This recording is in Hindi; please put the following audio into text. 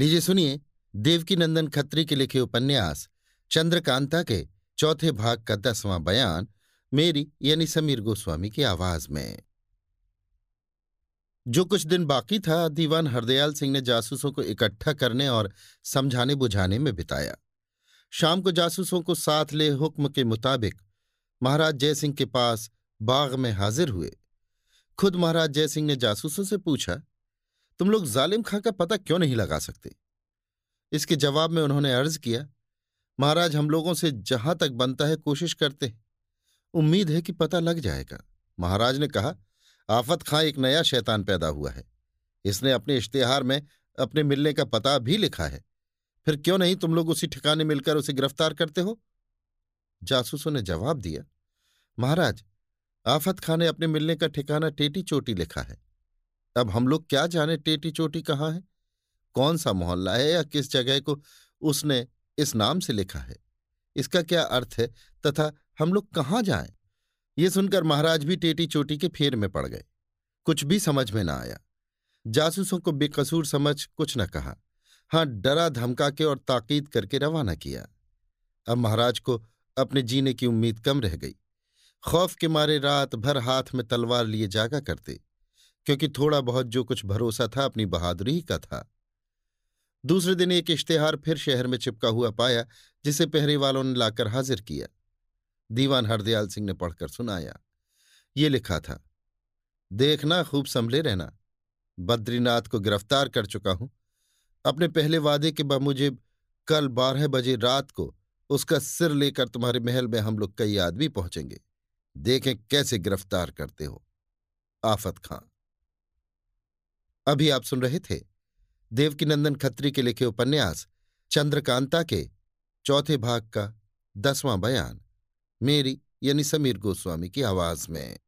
लीजिए सुनिए देवकी नंदन खत्री के लिखे उपन्यास, चंद्रकांता के चौथे भाग का दसवां बयान, मेरी यानी समीर गोस्वामी की आवाज़ में। जो कुछ दिन बाकी था, दीवान हरदयाल सिंह ने जासूसों को इकट्ठा करने और समझाने बुझाने में बिताया। शाम को जासूसों को साथ ले हुक्म के मुताबिक महाराज जयसिंह के पास बाग में हाजिर हुए। खुद महाराज जयसिंह ने जासूसों से पूछा तुम लोग जालिम खां का पता क्यों नहीं लगा सकते? इसके जवाब में उन्होंने अर्ज़ किया, महाराज, हम लोगों से जहाँ तक बनता है कोशिश करते हैं। उम्मीद है कि पता लग जाएगा। महाराज ने कहा, आफत खां एक नया शैतान पैदा हुआ है। इसने अपने इश्तेहार में अपने मिलने का पता भी लिखा है। फिर क्यों नहीं तुम लोग उसी ठिकाने मिलकर उसे गिरफ़्तार करते हो? जासूसों ने जवाब दिया, महाराज, आफत खां ने अपने मिलने का ठिकाना टेटी चोटी लिखा है। अब हम लोग क्या जाने टेटी चोटी कहाँ है? कौन सा मोहल्ला है या किस जगह को उसने इस नाम से लिखा है? इसका क्या अर्थ है तथा हम लोग कहाँ जाएँ? ये सुनकर महाराज भी टेटी चोटी के फेर में पड़ गए। कुछ भी समझ में ना आया। जासूसों को बेकसूर समझ कुछ न कहा। हाँ, डरा धमका के और ताकीद करके रवाना किया। अब महाराज को अपने जीने की उम्मीद कम रह गई। खौफ के मारे रात भर हाथ में तलवार लिए जागा करते। क्योंकि थोड़ा बहुत जो कुछ भरोसा था अपनी बहादुरी ही का था। दूसरे दिन एक इश्तेहार फिर शहर में चिपका हुआ पाया, जिसे पहरे वालों ने लाकर हाजिर किया। दीवान हरदयाल सिंह ने पढ़कर सुनाया। ये लिखा था, देखना, खूब संभले रहना। बद्रीनाथ को गिरफ़्तार कर चुका हूँ। अपने पहले वादे के बामुजिब कल बारह बजे रात को उसका सिर लेकर तुम्हारे महल में हम लोग कई आदमी पहुँचेंगे। देखें कैसे गिरफ़्तार करते हो। आफत खां। अभी आप सुन रहे थे देवकीनंदन खत्री के लिखे उपन्यास चंद्रकांता के चौथे भाग का दसवां बयान। मेरी यानी समीर गोस्वामी की आवाज़ में।